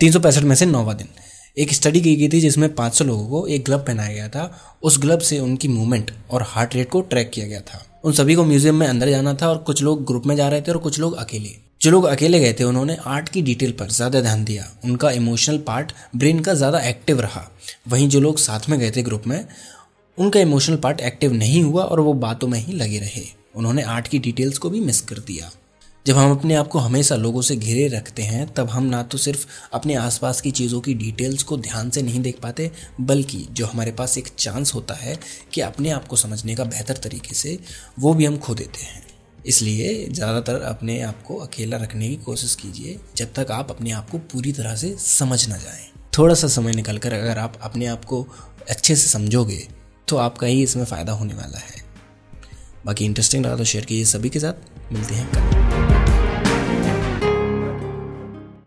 तीन सौ पैंसठ में से नौवा दिन। एक स्टडी की गई थी जिसमें 500 लोगों को एक ग्लब पहनाया गया था। उस ग्लब से उनकी मूवमेंट और हार्ट रेट को ट्रैक किया गया था। उन सभी को म्यूज़ियम में अंदर जाना था और कुछ लोग ग्रुप में जा रहे थे और कुछ लोग अकेले। जो लोग अकेले गए थे, उन्होंने आर्ट की डिटेल पर ज़्यादा ध्यान दिया। उनका इमोशनल पार्ट ब्रेन का ज़्यादा एक्टिव रहा। वहीं जो लोग साथ में गए थे ग्रुप में, उनका इमोशनल पार्ट एक्टिव नहीं हुआ और वो बातों में ही लगे रहे। उन्होंने आर्ट की डिटेल्स को भी मिस कर दिया। जब हम अपने आप को हमेशा लोगों से घिरे रखते हैं, तब हम ना तो सिर्फ़ अपने आसपास की चीज़ों की डिटेल्स को ध्यान से नहीं देख पाते, बल्कि जो हमारे पास एक चांस होता है कि अपने आप को समझने का बेहतर तरीके से, वो भी हम खो देते हैं। इसलिए ज़्यादातर अपने आप को अकेला रखने की कोशिश कीजिए, जब तक आप अपने आप को पूरी तरह से समझ ना जाएँ। थोड़ा सा समय निकल कर अगर आप अपने आप को अच्छे से समझोगे तो आपका ही इसमें फ़ायदा होने वाला है। बाकी इंटरेस्टिंग लगा तो शेयर कीजिए सभी के साथ। मिलते हैं कल।